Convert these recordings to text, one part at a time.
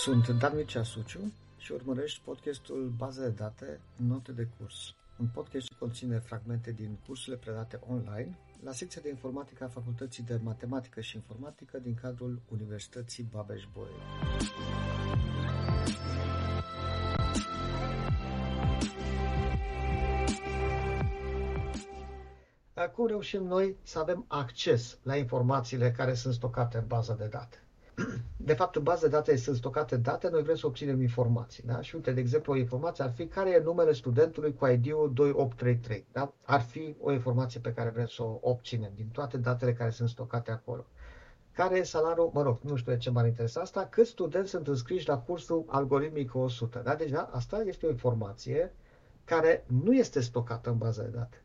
Sunt Dan Mircea Suciu și urmărești podcastul Baze de date, note de curs. Un podcast ce conține fragmente din cursurile predate online la secția de informatică a Facultății de Matematică și Informatică din cadrul Universității Babeș-Bolyai. Cum reușim noi să avem acces la informațiile care sunt stocate în baza de date? De fapt, în bază de date sunt stocate date, noi vrem să obținem informații. Da? Și uite, de exemplu, o informație ar fi care e numele studentului cu ID-ul 2833. Da? Ar fi o informație pe care vrem să o obținem din toate datele care sunt stocate acolo. Care e salariul, mă rog, nu știu de ce m-ar interesa asta, câți studenți sunt înscriși la cursul algoritmic 100. Da? Deci, da, asta este o informație care nu este stocată în baza de date.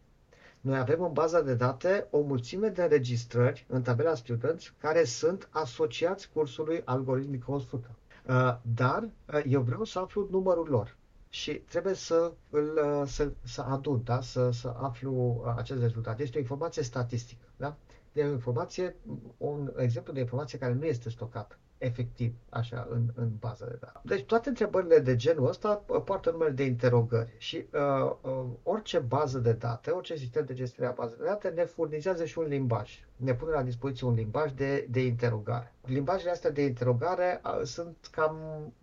Noi avem în baza de date o mulțime de înregistrări în tabela studenți care sunt asociați cursului algoritmic 100. Uh, dar uh, eu vreau să aflu numărul lor și trebuie să, îl, uh, să, să adun, da? să, să aflu acest rezultat. Este o informație statistică. Da? De o informație, un exemplu de informație care nu este stocată efectiv, așa, în, în bază de date. Deci toate întrebările de genul ăsta uh, poartă numele de interogări și uh, uh, orice bază de date, orice sistem de gestionare a bazei de date ne furnizează și un limbaj. Ne pune la dispoziție un limbaj de, de interogare. Limbajele astea de interogare uh, sunt cam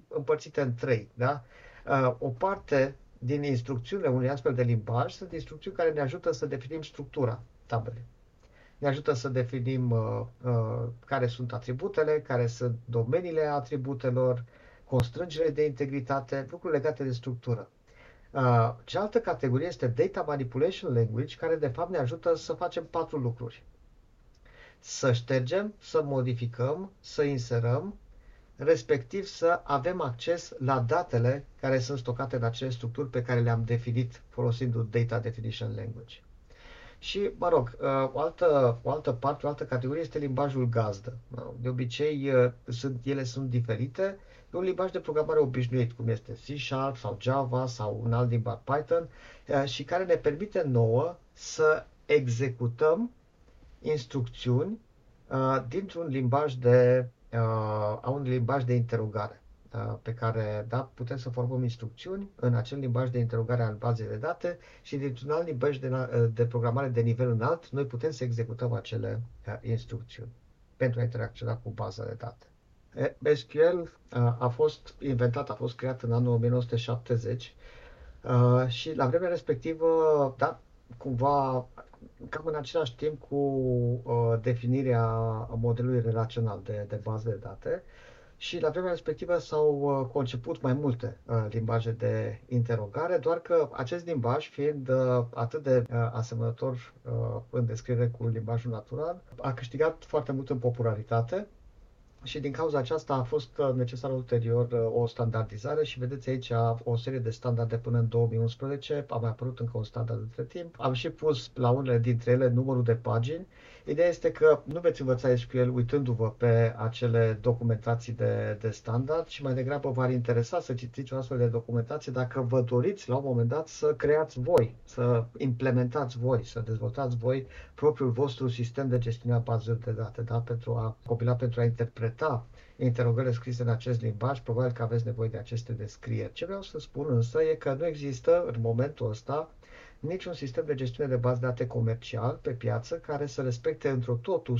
împărțite în trei, da? Uh, o parte din instrucțiunile unui astfel de limbaj sunt instrucțiuni care ne ajută să definim structura tabelei ne ajută să definim uh, uh, care sunt atributele, care sunt domeniile atributelor, constrângerile de integritate, lucruri legate de structură. Uh, cealaltă categorie este Data Manipulation Language, care de fapt ne ajută să facem patru lucruri. Să ștergem, să modificăm, să inserăm, respectiv să avem acces la datele care sunt stocate în acele structuri pe care le-am definit folosind Data Definition Language. Și, mă rog, uh, o altă, o altă parte, o altă categorie este limbajul gazdă. De obicei, uh, sunt, ele sunt diferite. E un limbaj de programare obișnuit, cum este C Sharp sau Java sau un alt limbaj Python, uh, și care ne permite nouă să executăm instrucțiuni dintr-un limbaj de, a un limbaj de interogare. Uh, pe care da, putem să formăm instrucțiuni în acel limbaj de interogare al bazei de date și dintr-un alt limbaj de, uh, de programare de nivel înalt, noi putem să executăm acele uh, instrucțiuni pentru a interacționa cu baza de date. SQL a fost inventat, a fost creat în anul 1970 și la vremea respectivă, da, cumva cam în același timp cu definirea modelului relațional de, de bază de date, și la vremea respectivă s-au uh, conceput mai multe uh, limbaje de interogare, doar că acest limbaj, fiind uh, atât de asemănător în descriere cu limbajul natural, a câștigat foarte mult în popularitate și din cauza aceasta a fost necesar ulterior o standardizare și vedeți aici o serie de standarde până în 2011, a mai apărut încă un standard între timp. Am și pus la unele dintre ele numărul de pagini Ideea este că nu veți învăța SQL uitându-vă pe acele documentații de, de standard și mai degrabă v-ar interesa să citiți o astfel de documentație dacă vă doriți la un moment dat să creați voi, să implementați voi, să dezvoltați voi propriul vostru sistem de gestiune a bazelor de date, da? pentru a copila, pentru a interpreta interogările scrise în acest limbaj, probabil că aveți nevoie de aceste descrieri. Ce vreau să spun însă e că nu există în momentul ăsta niciun sistem de gestiune de bază de date comercial pe piață care să respecte într-o totul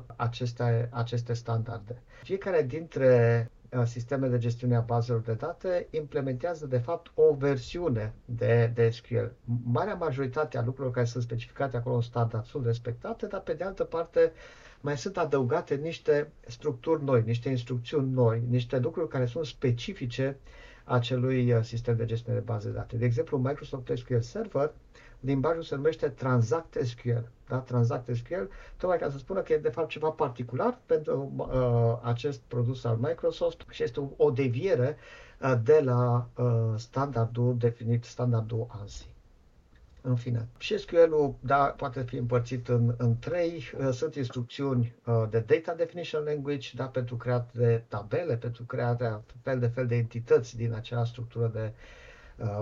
100% aceste, aceste standarde. Fiecare dintre uh, sisteme de gestiune a bazelor de date implementează de fapt o versiune de, de SQL. Marea majoritate a lucrurilor care sunt specificate acolo în standard sunt respectate, dar pe de altă parte mai sunt adăugate niște structuri noi, niște instrucțiuni noi, niște lucruri care sunt specifice acelui uh, sistem de gestiune de baze de date. De exemplu, Microsoft SQL Server, limbajul se numește Transact SQL. Da? Transact SQL, tocmai ca să spună că e de fapt ceva particular pentru uh, acest produs al Microsoft și este o, o deviere uh, de la uh, standardul definit, standardul ANSI. În fine. Și SQL-ul, da, poate fi împărțit în, în trei. Uh, sunt instrucțiuni uh, de Data Definition Language, da, pentru creat de tabele, pentru crearea fel de fel de entități din acea structură de uh,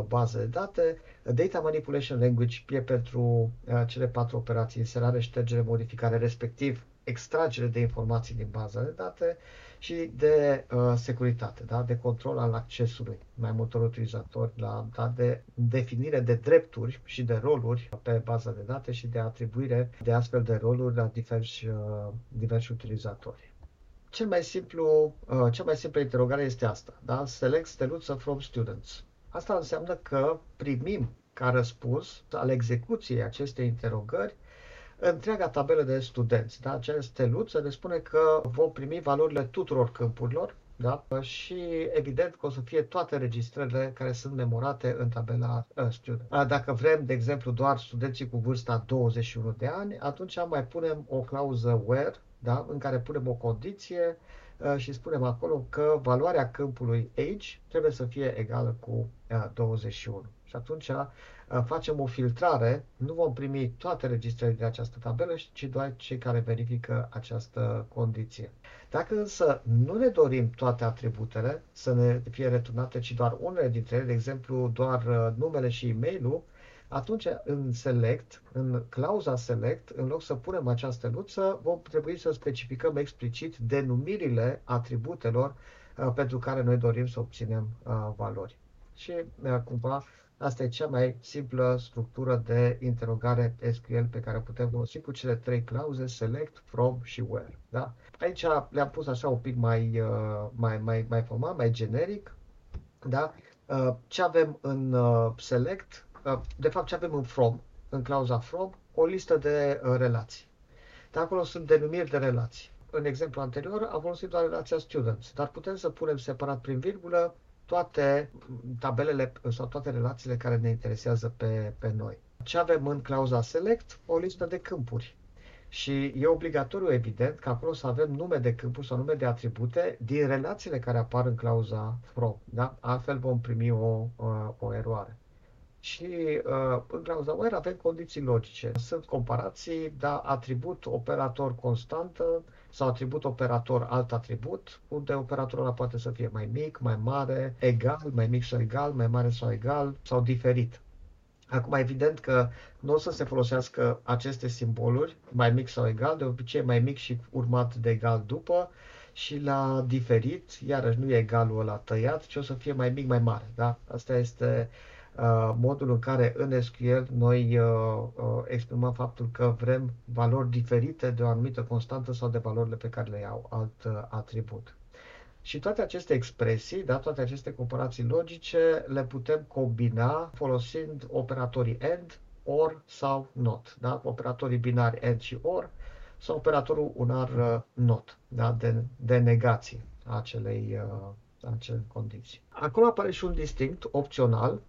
bază de date. Data Manipulation Language e pentru cele patru operații, inserare, ștergere, modificare, respectiv extragere de informații din baza de date și de uh, securitate, da? de control al accesului mai multor utilizatori, la, da? de definire de drepturi și de roluri pe baza de date și de atribuire de astfel de roluri la diversi, uh, diversi utilizatori. Cel mai simplu, uh, cea mai simplă interogare este asta, da? select steluță from students. Asta înseamnă că primim ca răspuns al execuției acestei interogări întreaga tabelă de studenți. Da? Acea steluță ne spune că vom primi valorile tuturor câmpurilor da? și evident că o să fie toate registrările care sunt memorate în tabela uh, student. Dacă vrem, de exemplu, doar studenții cu vârsta 21 de ani, atunci mai punem o clauză where, da? în care punem o condiție uh, și spunem acolo că valoarea câmpului age trebuie să fie egală cu uh, 21. Și atunci Uh, facem o filtrare, nu vom primi toate registrările din această tabelă, ci doar cei care verifică această condiție. Dacă însă nu ne dorim toate atributele să ne fie returnate, ci doar unele dintre ele, de exemplu doar uh, numele și e-mailul, atunci în select, în clauza select, în loc să punem această luță, vom trebui să specificăm explicit denumirile atributelor uh, pentru care noi dorim să obținem uh, valori. Și uh, cumva Asta e cea mai simplă structură de interogare SQL pe care o putem folosi cu cele trei clauze select, from și where. Da? Aici le-am pus așa un pic mai, uh, mai, mai, mai formal, mai generic. Da? Uh, ce avem în uh, select, de fapt ce avem în from, în clauza from, o listă de relații. De acolo sunt denumiri de relații. În exemplu anterior am folosit doar relația students, dar putem să punem separat prin virgulă toate tabelele sau toate relațiile care ne interesează pe, pe noi. Ce avem în clauza select? O listă de câmpuri. Și e obligatoriu, evident, că acolo să avem nume de câmpuri sau nume de atribute din relațiile care apar în clauza from. Da? Altfel vom primi o, o, o eroare. Și uh, în clauza where avem condiții logice. Sunt comparații, da, atribut operator constantă, sau atribut operator alt atribut, unde operatorul ăla poate să fie mai mic, mai mare, egal, mai mic sau egal, mai mare sau egal, sau diferit. Acum, evident că nu o să se folosească aceste simboluri, mai mic sau egal, de obicei mai mic și urmat de egal după, și la diferit, iarăși nu e egalul ăla tăiat, ci o să fie mai mic, mai mare. Da? Asta este uh, Uh, modul în care în SQL noi uh, uh, exprimăm faptul că vrem valori diferite de o anumită constantă sau de valorile pe care le iau alt atribut. Și toate aceste expresii, da, toate aceste comparații logice, le putem combina folosind operatorii AND, OR sau NOT. Da? Operatorii binari AND și OR sau operatorul unar NOT, da? de, de negație a acelei, acelei condiții. Acolo apare și un distinct opțional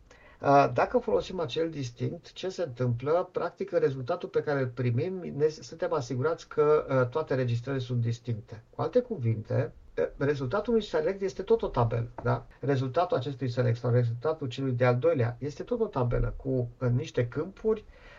dacă folosim acel distinct, ce se întâmplă? Practic, rezultatul pe care îl primim, ne suntem asigurați că toate registrările sunt distincte. Cu alte cuvinte, rezultatul unui select este tot o tabelă. Da? Rezultatul acestui select sau rezultatul celui de-al doilea este tot o tabelă cu niște câmpuri uh,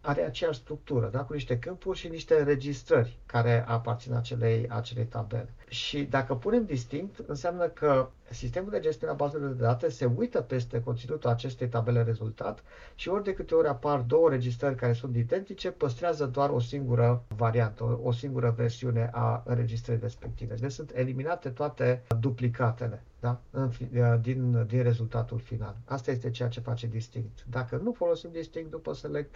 are aceeași structură, da? cu niște câmpuri și niște înregistrări care aparțin acelei, acelei tabele. Și dacă punem distinct, înseamnă că sistemul de gestiune a bazelor de date se uită peste conținutul acestei tabele rezultat și ori de câte ori apar două registrări care sunt identice, păstrează doar o singură variantă, o, o singură versiune a înregistrării respective. Deci sunt eliminate toate duplicatele da? În, din, din rezultatul final. Asta este ceea ce face distinct. Dacă nu folosim distinct după select,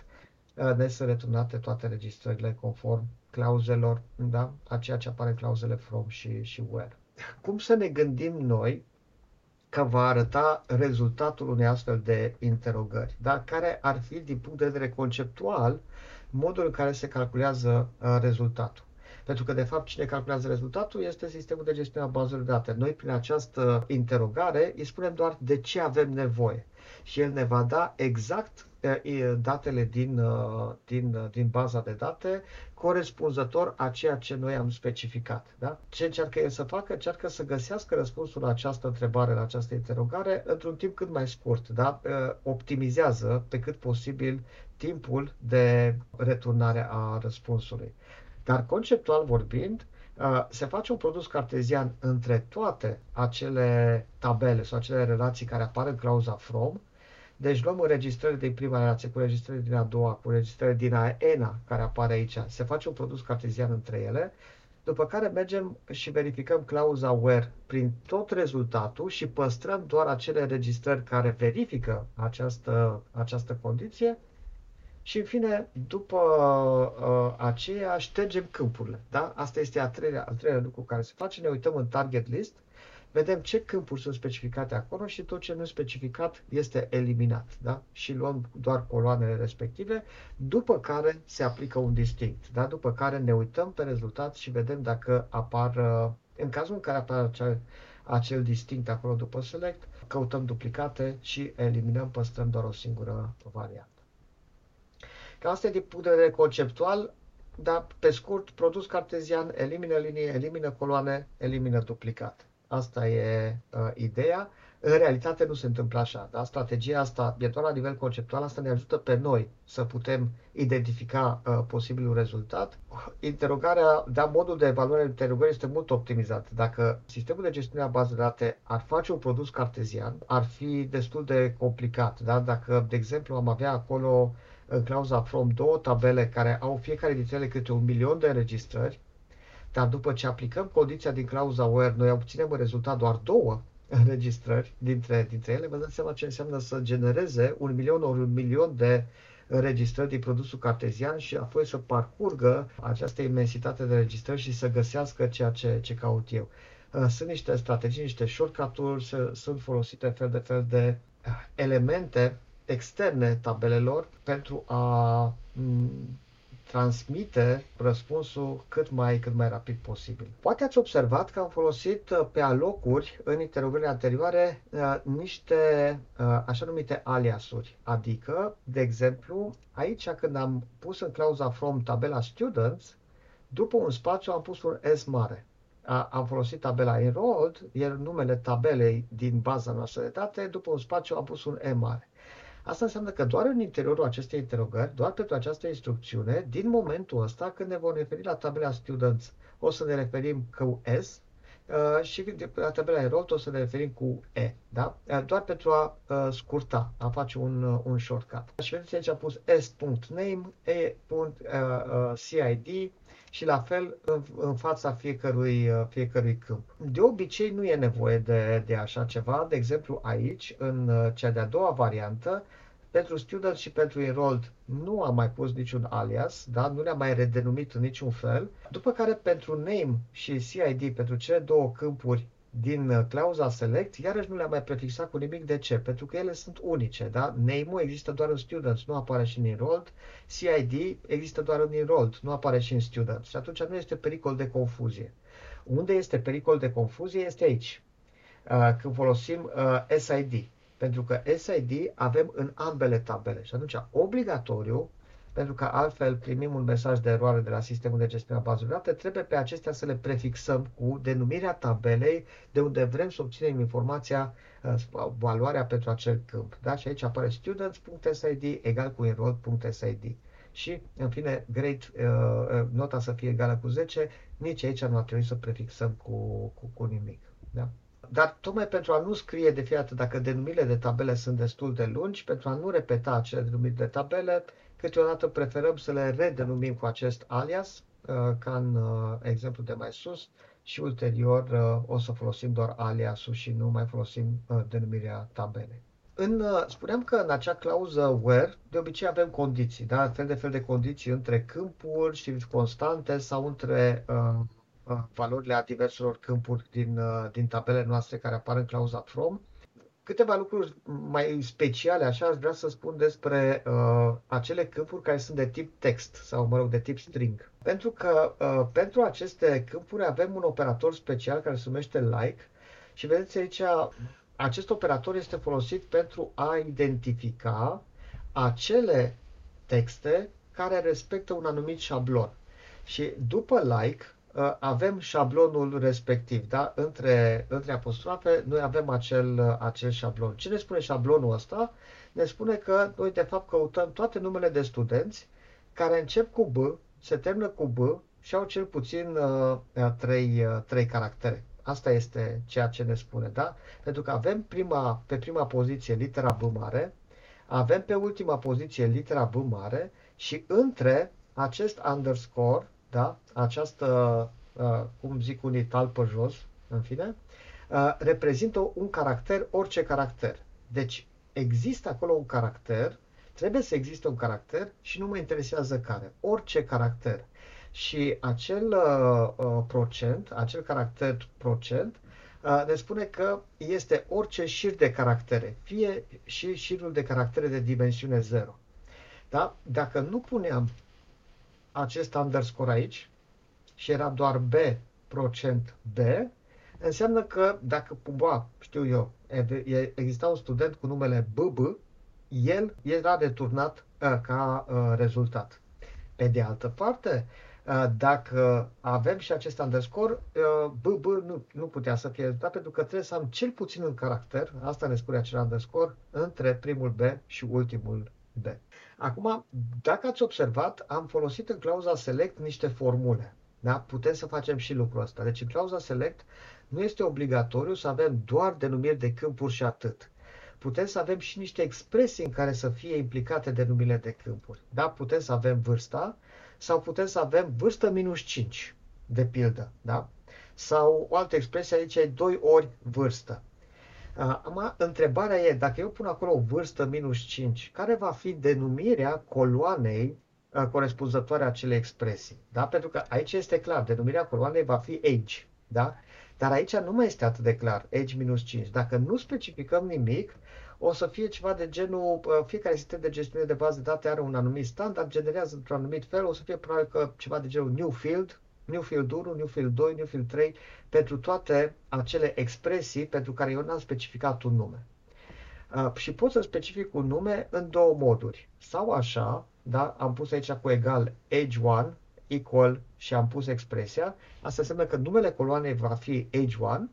ne sunt returnate toate registrările conform clauzelor, da? a ceea ce apare clauzele from și, și where. Cum să ne gândim noi că va arăta rezultatul unei astfel de interogări? Da? Care ar fi, din punct de vedere conceptual, modul în care se calculează uh, rezultatul? Pentru că, de fapt, cine calculează rezultatul este sistemul de gestiune a bazelor de date. Noi, prin această interogare, îi spunem doar de ce avem nevoie. Și el ne va da exact datele din, din, din baza de date corespunzător a ceea ce noi am specificat. Da? Ce încearcă el să facă? Încearcă să găsească răspunsul la această întrebare, la această interogare, într-un timp cât mai scurt. Da? Optimizează pe cât posibil timpul de returnare a răspunsului. Dar conceptual vorbind, se face un produs cartezian între toate acele tabele sau acele relații care apar în clauza from deci luăm înregistrări din prima relație cu înregistrări din a doua, cu înregistrări din a ena care apare aici. Se face un produs cartezian între ele, după care mergem și verificăm clauza where prin tot rezultatul și păstrăm doar acele înregistrări care verifică această, această condiție și în fine, după uh, aceea, ștergem câmpurile. Da? Asta este a treilea, al treilea lucru care se face. Ne uităm în target list vedem ce câmpuri sunt specificate acolo și tot ce nu e specificat este eliminat. Da? Și luăm doar coloanele respective, după care se aplică un distinct. Da? După care ne uităm pe rezultat și vedem dacă apar, uh, în cazul în care apare acel, acel distinct acolo după select, căutăm duplicate și eliminăm, păstrăm doar o singură variantă. Cam asta e din punct de vedere conceptual, dar pe scurt, produs cartezian elimină linii, elimină coloane, elimină duplicate. Asta e uh, ideea. În realitate nu se întâmplă așa. Da? Strategia asta e doar la nivel conceptual, asta ne ajută pe noi să putem identifica uh, posibilul rezultat. Interogarea, da, modul de evaluare a interogării este mult optimizat. Dacă sistemul de gestionare a bazei de date ar face un produs cartezian, ar fi destul de complicat. Da? Dacă, de exemplu, am avea acolo în clauza from două tabele care au fiecare dintre ele câte un milion de înregistrări, dar după ce aplicăm condiția din clauza where, noi obținem în rezultat doar două înregistrări dintre, dintre ele, vă dați seama ce înseamnă să genereze un milion ori un milion de înregistrări din produsul cartezian și apoi să parcurgă această imensitate de înregistrări și să găsească ceea ce, ce caut eu. Uh, sunt niște strategii, niște shortcut-uri, sunt folosite fel de fel de uh, elemente externe tabelelor pentru a transmite răspunsul cât mai, cât mai rapid posibil. Poate ați observat că am folosit uh, pe alocuri în interogările anterioare uh, niște uh, așa numite aliasuri, adică, de exemplu, aici când am pus în clauza from tabela students, după un spațiu am pus un S mare. Am folosit tabela enrolled, iar numele tabelei din baza noastră de date, după un spațiu am pus un E mare. Asta înseamnă că doar în interiorul acestei interogări, doar pentru această instrucțiune, din momentul ăsta, când ne vom referi la tabela students, o să ne referim cu S, Uh, și la tabela enrolled o să ne referim cu E, da? Uh, doar pentru a uh, scurta, a face un, uh, un shortcut. Și vedeți aici a pus s.name, e.cid și la fel în, în fața fiecărui, uh, fiecărui câmp. De obicei nu e nevoie de, de așa ceva, de exemplu aici, în uh, cea de-a doua variantă, pentru student și pentru enrolled nu am mai pus niciun alias, da? nu le-am mai redenumit în niciun fel. După care pentru name și CID, pentru cele două câmpuri din uh, clauza select, iarăși nu le-am mai prefixat cu nimic. De ce? Pentru că ele sunt unice. Da? Name-ul există doar în students, nu apare și în enrolled. CID există doar în enrolled, nu apare și în students. Și atunci nu este pericol de confuzie. Unde este pericol de confuzie este aici, uh, când folosim uh, SID. Pentru că SID avem în ambele tabele și atunci obligatoriu, pentru că altfel primim un mesaj de eroare de la sistemul de gestiune a bazelor date, trebuie pe acestea să le prefixăm cu denumirea tabelei de unde vrem să obținem informația, uh, valoarea pentru acel câmp. Da? Și aici apare students.sid egal cu enrolled.sid. Și, în fine, grade, uh, uh, nota să fie egală cu 10, nici aici nu ar trebui să prefixăm cu, cu, cu nimic. Da? Dar tocmai pentru a nu scrie de fiecare dacă denumirile de tabele sunt destul de lungi, pentru a nu repeta acele denumiri de tabele, câteodată preferăm să le redenumim cu acest alias, uh, ca în uh, exemplu de mai sus, și ulterior uh, o să folosim doar aliasul și nu mai folosim denumirea tabelei. În, spuneam că în acea clauză where de obicei avem condiții, da? fel de fel de condiții între câmpuri și constante sau între uh, Uh, valorile a diverselor câmpuri din, uh, din tabele noastre care apar în clauza from. Câteva lucruri mai speciale, așa aș vrea să spun despre uh, acele câmpuri care sunt de tip text sau, mă rog, de tip string. Pentru că uh, pentru aceste câmpuri avem un operator special care se numește like și vedeți aici, acest operator este folosit pentru a identifica acele texte care respectă un anumit șablon. Și după like, Uh, avem șablonul respectiv, da? Între, între apostrofe, noi avem acel, uh, acel șablon. Ce ne spune șablonul ăsta? Ne spune că noi, de fapt, căutăm toate numele de studenți care încep cu B, se termină cu B și au cel puțin uh, trei, uh, trei caractere. Asta este ceea ce ne spune, da? Pentru că avem prima, pe prima poziție litera B mare, avem pe ultima poziție litera B mare și între acest underscore da? această uh, cum zic unii tal pe jos, în fine, uh, reprezintă un caracter, orice caracter. Deci există acolo un caracter, trebuie să existe un caracter și nu mă interesează care, orice caracter. Și acel uh, uh, procent, acel caracter procent, uh, ne spune că este orice șir de caractere, fie și șirul de caractere de dimensiune 0. Da? Dacă nu puneam acest underscore aici și era doar B procent B, înseamnă că dacă cumva, știu eu, exista un student cu numele BB, el era returnat uh, ca uh, rezultat. Pe de altă parte, uh, dacă avem și acest underscore, uh, BB nu, nu putea să fie rezultat pentru că trebuie să am cel puțin un caracter, asta ne spune acel underscore, între primul B și ultimul B. Acum, dacă ați observat, am folosit în clauza select niște formule. Da? Putem să facem și lucrul ăsta. Deci în clauza select nu este obligatoriu să avem doar denumiri de câmpuri și atât. Putem să avem și niște expresii în care să fie implicate denumirile de câmpuri. Da? Putem să avem vârsta sau putem să avem vârstă minus 5, de pildă. Da? Sau o altă expresie aici e 2 ori vârstă. Acum, întrebarea e, dacă eu pun acolo vârstă minus 5, care va fi denumirea coloanei corespunzătoare acelei expresii? Da? Pentru că aici este clar, denumirea coloanei va fi age. Da? Dar aici nu mai este atât de clar, age minus 5. Dacă nu specificăm nimic, o să fie ceva de genul, fiecare sistem de gestiune de bază de date are un anumit standard, generează într-un anumit fel, o să fie probabil că ceva de genul new field, new field 1, new field 2, new field 3, pentru toate acele expresii pentru care eu n-am specificat un nume. Uh, și pot să specific un nume în două moduri. Sau așa, da, am pus aici cu egal age 1, equal și am pus expresia. Asta înseamnă că numele coloanei va fi age 1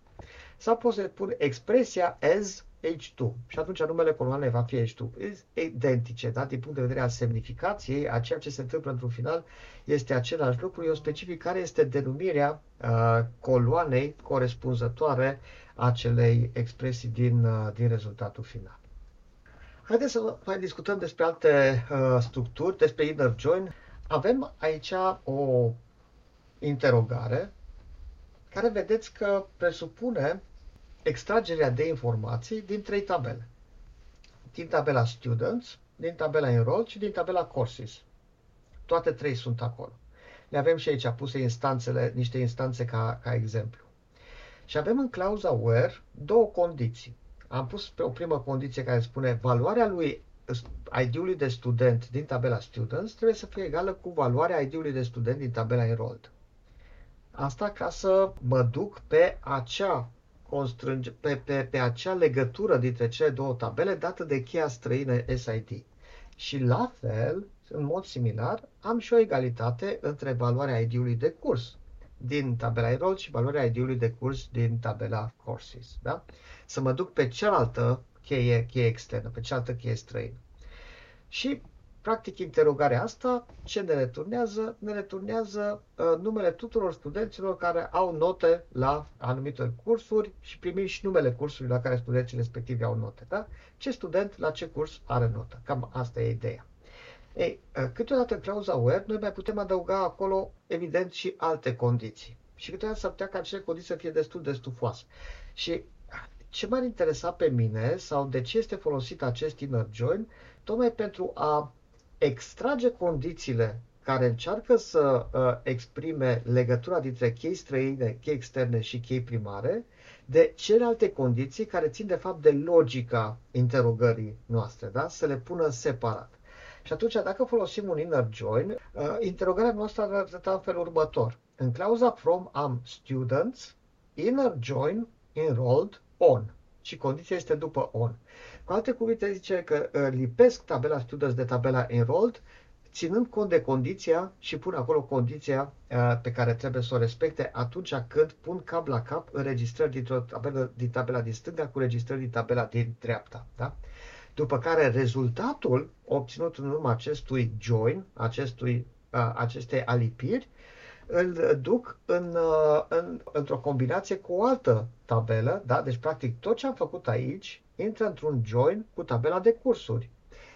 sau pot să pun expresia as H2 și atunci numele coloanei va fi H2. Identice, da? din punct de vedere al semnificației, a ceea ce se întâmplă într-un final este același lucru. Eu specific care este denumirea uh, coloanei corespunzătoare acelei expresii din, uh, din rezultatul final. Haideți să mai discutăm despre alte uh, structuri, despre inner join. Avem aici o interogare care vedeți că presupune extragerea de informații din trei tabele. Din tabela Students, din tabela Enrolled și din tabela Courses. Toate trei sunt acolo. Le avem și aici puse instanțele, niște instanțe ca, ca exemplu. Și avem în clauza where două condiții. Am pus pe o primă condiție care spune valoarea lui ID-ului de student din tabela Students trebuie să fie egală cu valoarea ID-ului de student din tabela Enrolled. Asta ca să mă duc pe acea constrânge, pe, pe, pe acea legătură dintre cele două tabele dată de cheia străină SID. Și la fel, în mod similar, am și o egalitate între valoarea ID-ului de curs din tabela enrolled și valoarea ID-ului de curs din tabela courses. Da? Să mă duc pe cealaltă cheie, cheie externă, pe cealaltă cheie străină. Și Practic, interogarea asta, ce ne returnează? Ne returnează uh, numele tuturor studenților care au note la anumite cursuri și primim și numele cursului la care studenții respectivi au note. Da? Ce student la ce curs are notă? Cam asta e ideea. Ei, uh, câteodată în clauza where noi mai putem adăuga acolo, evident, și alte condiții. Și câteodată s-ar putea ca acele condiții să fie destul de stufoase. Și ce m-ar interesa pe mine sau de ce este folosit acest inner join, tocmai pentru a extrage condițiile care încearcă să uh, exprime legătura dintre chei străine, chei externe și chei primare, de celelalte condiții care țin de fapt de logica interogării noastre, da? să le pună separat. Și atunci, dacă folosim un inner join, uh, interogarea noastră ar arăta în felul următor. În clauza from am students, inner join enrolled on. Și condiția este după on. Cu alte cuvinte, zice că uh, lipesc tabela Students de tabela Enrolled, ținând cont de condiția și pun acolo condiția uh, pe care trebuie să o respecte atunci când pun cap la cap înregistrări dintr-o tabelă din tabela din stânga cu registrări din tabela din dreapta. Da? După care rezultatul obținut în urma acestui join, acestui, uh, acestei alipiri, îl duc în, în, într-o combinație cu o altă tabelă, da? deci practic tot ce am făcut aici intră într-un join cu tabela de cursuri.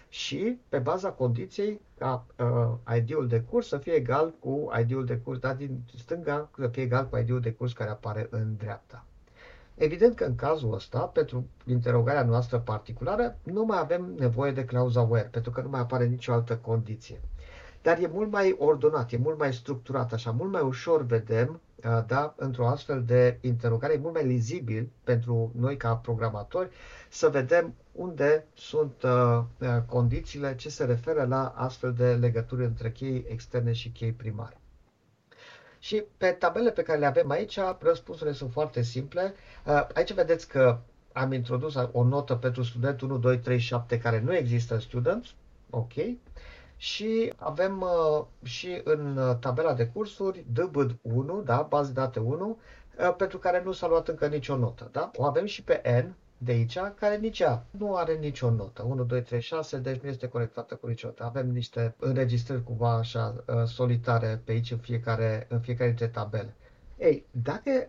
și pe baza condiției ca uh, ID-ul de curs să fie egal cu ID-ul de curs dat din stânga, să fie egal cu ID-ul de curs care apare în dreapta. Evident că în cazul ăsta, pentru interogarea noastră particulară, nu mai avem nevoie de clauza where, pentru că nu mai apare nicio altă condiție. Dar e mult mai ordonat, e mult mai structurat, așa, mult mai ușor vedem, uh, da, într-o astfel de interogare, e mult mai lizibil pentru noi ca programatori să vedem unde sunt uh, uh, condițiile ce se referă la astfel de legături între chei externe și chei primare. Și pe tabele pe care le avem aici, răspunsurile sunt foarte simple. Uh, aici vedeți că am introdus o notă pentru student 1, 2, 3, 7 care nu există în students. Ok. Și avem uh, și în uh, tabela de cursuri DBD 1, da, bază date 1, uh, pentru care nu s-a luat încă nicio notă. Da? O avem și pe N, de aici, care nici ea nu are nicio notă. 1, 2, 3, 6, deci nu este conectată cu nicio notă. Avem niște înregistrări cumva așa uh, solitare pe aici în fiecare, în fiecare dintre tabele. Ei, dacă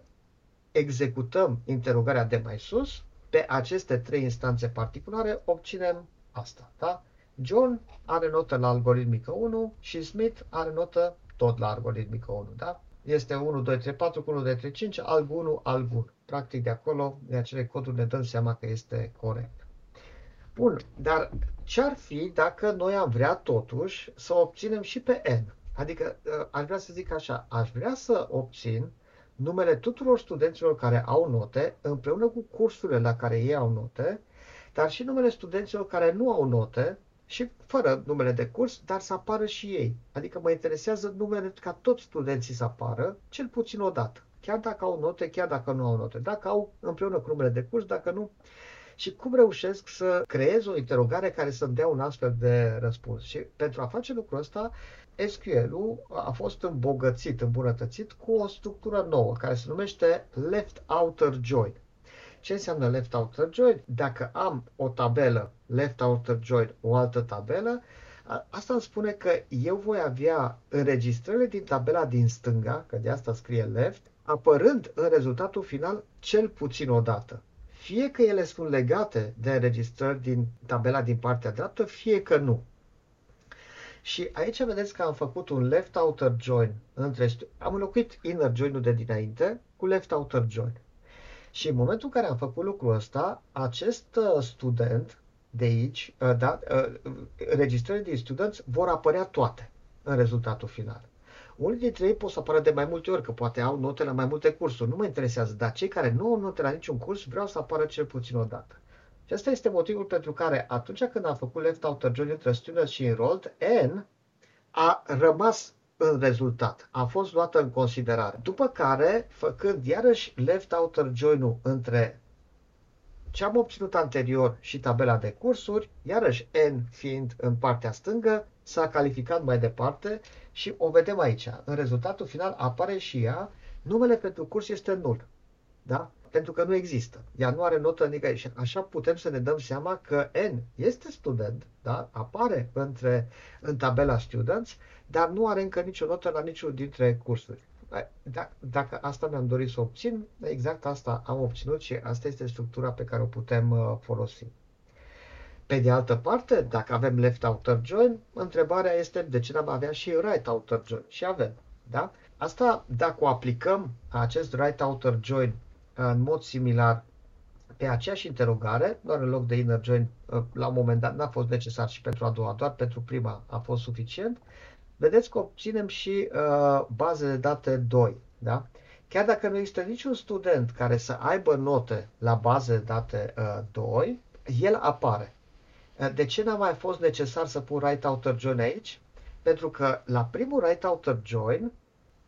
executăm interogarea de mai sus, pe aceste trei instanțe particulare obținem asta. Da? John are notă la algoritmică 1 și Smith are notă tot la algoritmică 1. Da? Este 1, 2, 3, 4 cu 1, 2, 3, 5, alg 1, alg 1 practic de acolo, de acele coduri ne dăm seama că este corect. Bun, dar ce-ar fi dacă noi am vrea totuși să obținem și pe N? Adică ă, aș vrea să zic așa, aș vrea să obțin numele tuturor studenților care au note împreună cu cursurile la care ei au note, dar și numele studenților care nu au note și fără numele de curs, dar să apară și ei. Adică mă interesează numele ca toți studenții să apară, cel puțin o dată chiar dacă au note, chiar dacă nu au note, dacă au împreună cu numele de curs, dacă nu. Și cum reușesc să creez o interogare care să-mi dea un astfel de răspuns. Și pentru a face lucrul ăsta, SQL-ul a fost îmbogățit, îmbunătățit cu o structură nouă care se numește Left Outer Join. Ce înseamnă Left Outer Join? Dacă am o tabelă Left Outer Join, o altă tabelă, Asta îmi spune că eu voi avea înregistrările din tabela din stânga, că de asta scrie left, apărând în rezultatul final cel puțin o dată. Fie că ele sunt legate de înregistrări din tabela din partea dreaptă, fie că nu. Și aici vedeți că am făcut un left outer join între am înlocuit inner join-ul de dinainte cu left outer join. Și în momentul în care am făcut lucrul ăsta, acest uh, student de aici, uh, da, uh, registrările din studenți vor apărea toate în rezultatul final. Unii dintre ei pot să apară de mai multe ori, că poate au note la mai multe cursuri. Nu mă interesează, dar cei care nu au note la niciun curs vreau să apară cel puțin o dată. Și asta este motivul pentru care atunci când am făcut left outer join între students și enrolled, N a rămas în rezultat, a fost luată în considerare. După care, făcând iarăși left outer join-ul între ce am obținut anterior și tabela de cursuri, iarăși N fiind în partea stângă, s-a calificat mai departe și o vedem aici. În rezultatul final apare și ea, numele pentru curs este nul. Da? Pentru că nu există. Ea nu are notă nicăieri. Și așa putem să ne dăm seama că N este student, da? apare între, în tabela students, dar nu are încă nicio notă la niciunul dintre cursuri. Da, dacă asta mi-am dorit să obțin, exact asta am obținut și asta este structura pe care o putem uh, folosi. Pe de altă parte, dacă avem left outer join, întrebarea este de ce n-am avea și right outer join? Și avem. Da? Asta, dacă o aplicăm acest right outer join în mod similar pe aceeași interogare, doar în loc de inner join, uh, la un moment dat n-a fost necesar și pentru a doua, doar pentru prima a fost suficient, vedeți că obținem și uh, baze de date 2. Da? Chiar dacă nu există niciun student care să aibă note la baze de date uh, 2, el apare. Uh, de ce n-a mai fost necesar să pun right outer join aici? Pentru că la primul right outer join,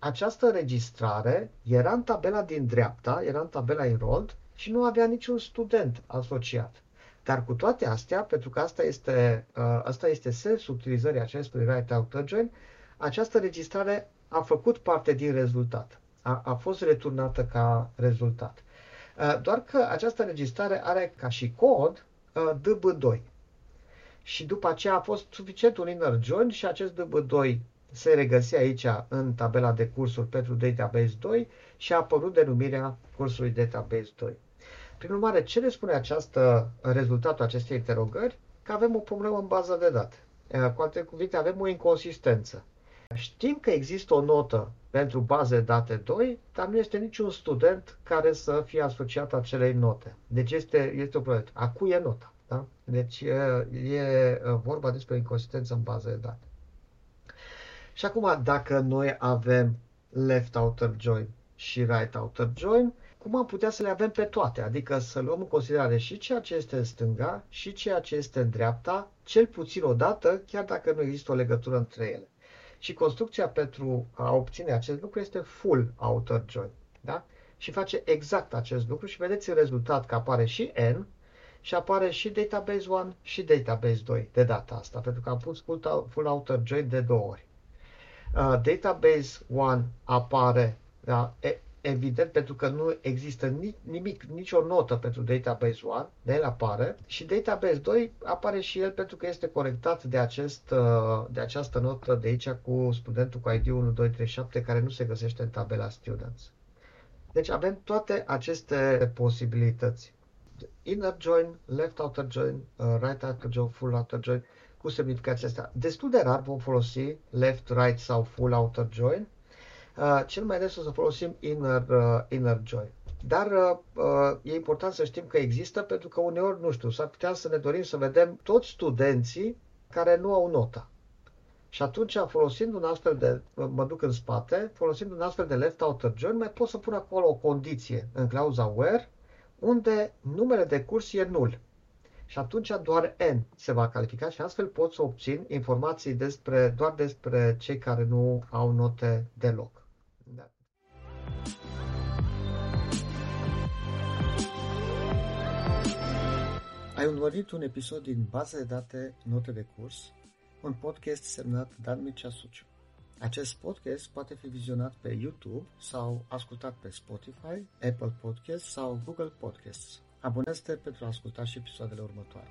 această înregistrare era în tabela din dreapta, era în tabela enrolled și nu avea niciun student asociat. Dar cu toate astea, pentru că asta este, uh, asta este sensul utilizării acestui right outer join, această registrare a făcut parte din rezultat. A, a fost returnată ca rezultat. Uh, doar că această registrare are ca și cod uh, DB2. Și după aceea a fost suficient un inner join și acest DB2 se regăsea aici în tabela de cursuri pentru Database 2 și a apărut denumirea cursului Database 2. Prin urmare, ce le spune această, rezultatul acestei interogări? că avem o problemă în baza de date. Cu alte cuvinte, avem o inconsistență. Știm că există o notă pentru baze de date 2, dar nu este niciun student care să fie asociat acelei note. Deci este, este o problemă. A cui e nota? Da? Deci e, e vorba despre inconsistență în bază de date. Și acum, dacă noi avem left outer join și right outer join, cum am putea să le avem pe toate? Adică să luăm în considerare și ceea ce este în stânga și ceea ce este în dreapta, cel puțin o dată, chiar dacă nu există o legătură între ele. Și construcția pentru a obține acest lucru este full outer join. Da? Și face exact acest lucru și vedeți în rezultat că apare și N și apare și database 1 și database 2 de data asta, pentru că am pus full outer join de două ori. Uh, database 1 apare da, e, evident pentru că nu există nimic, nicio notă pentru database 1, de el apare și database 2 apare și el pentru că este corectat de, acest, uh, de această notă de aici cu studentul cu ID 1237 care nu se găsește în tabela students. Deci avem toate aceste posibilități. Inner join, left outer join, uh, right outer join, full outer join, cu semnificația asta. Destul de rar vom folosi left, right sau full outer join, Uh, cel mai des o să folosim inner, uh, inner join. Dar uh, uh, e important să știm că există pentru că uneori, nu știu, s-ar putea să ne dorim să vedem toți studenții care nu au nota. Și atunci, folosind un astfel de, uh, mă duc în spate, folosind un astfel de left outer join, mai pot să pun acolo o condiție în clauza where, unde numele de curs e nul. Și atunci doar N se va califica și astfel pot să obțin informații despre, doar despre cei care nu au note deloc. Da. Ai urmărit un episod din Baza de date Note de curs, un podcast semnat Dan Mircea Suciu. Acest podcast poate fi vizionat pe YouTube sau ascultat pe Spotify, Apple Podcasts sau Google Podcasts. Abonează-te pentru a asculta și episoadele următoare.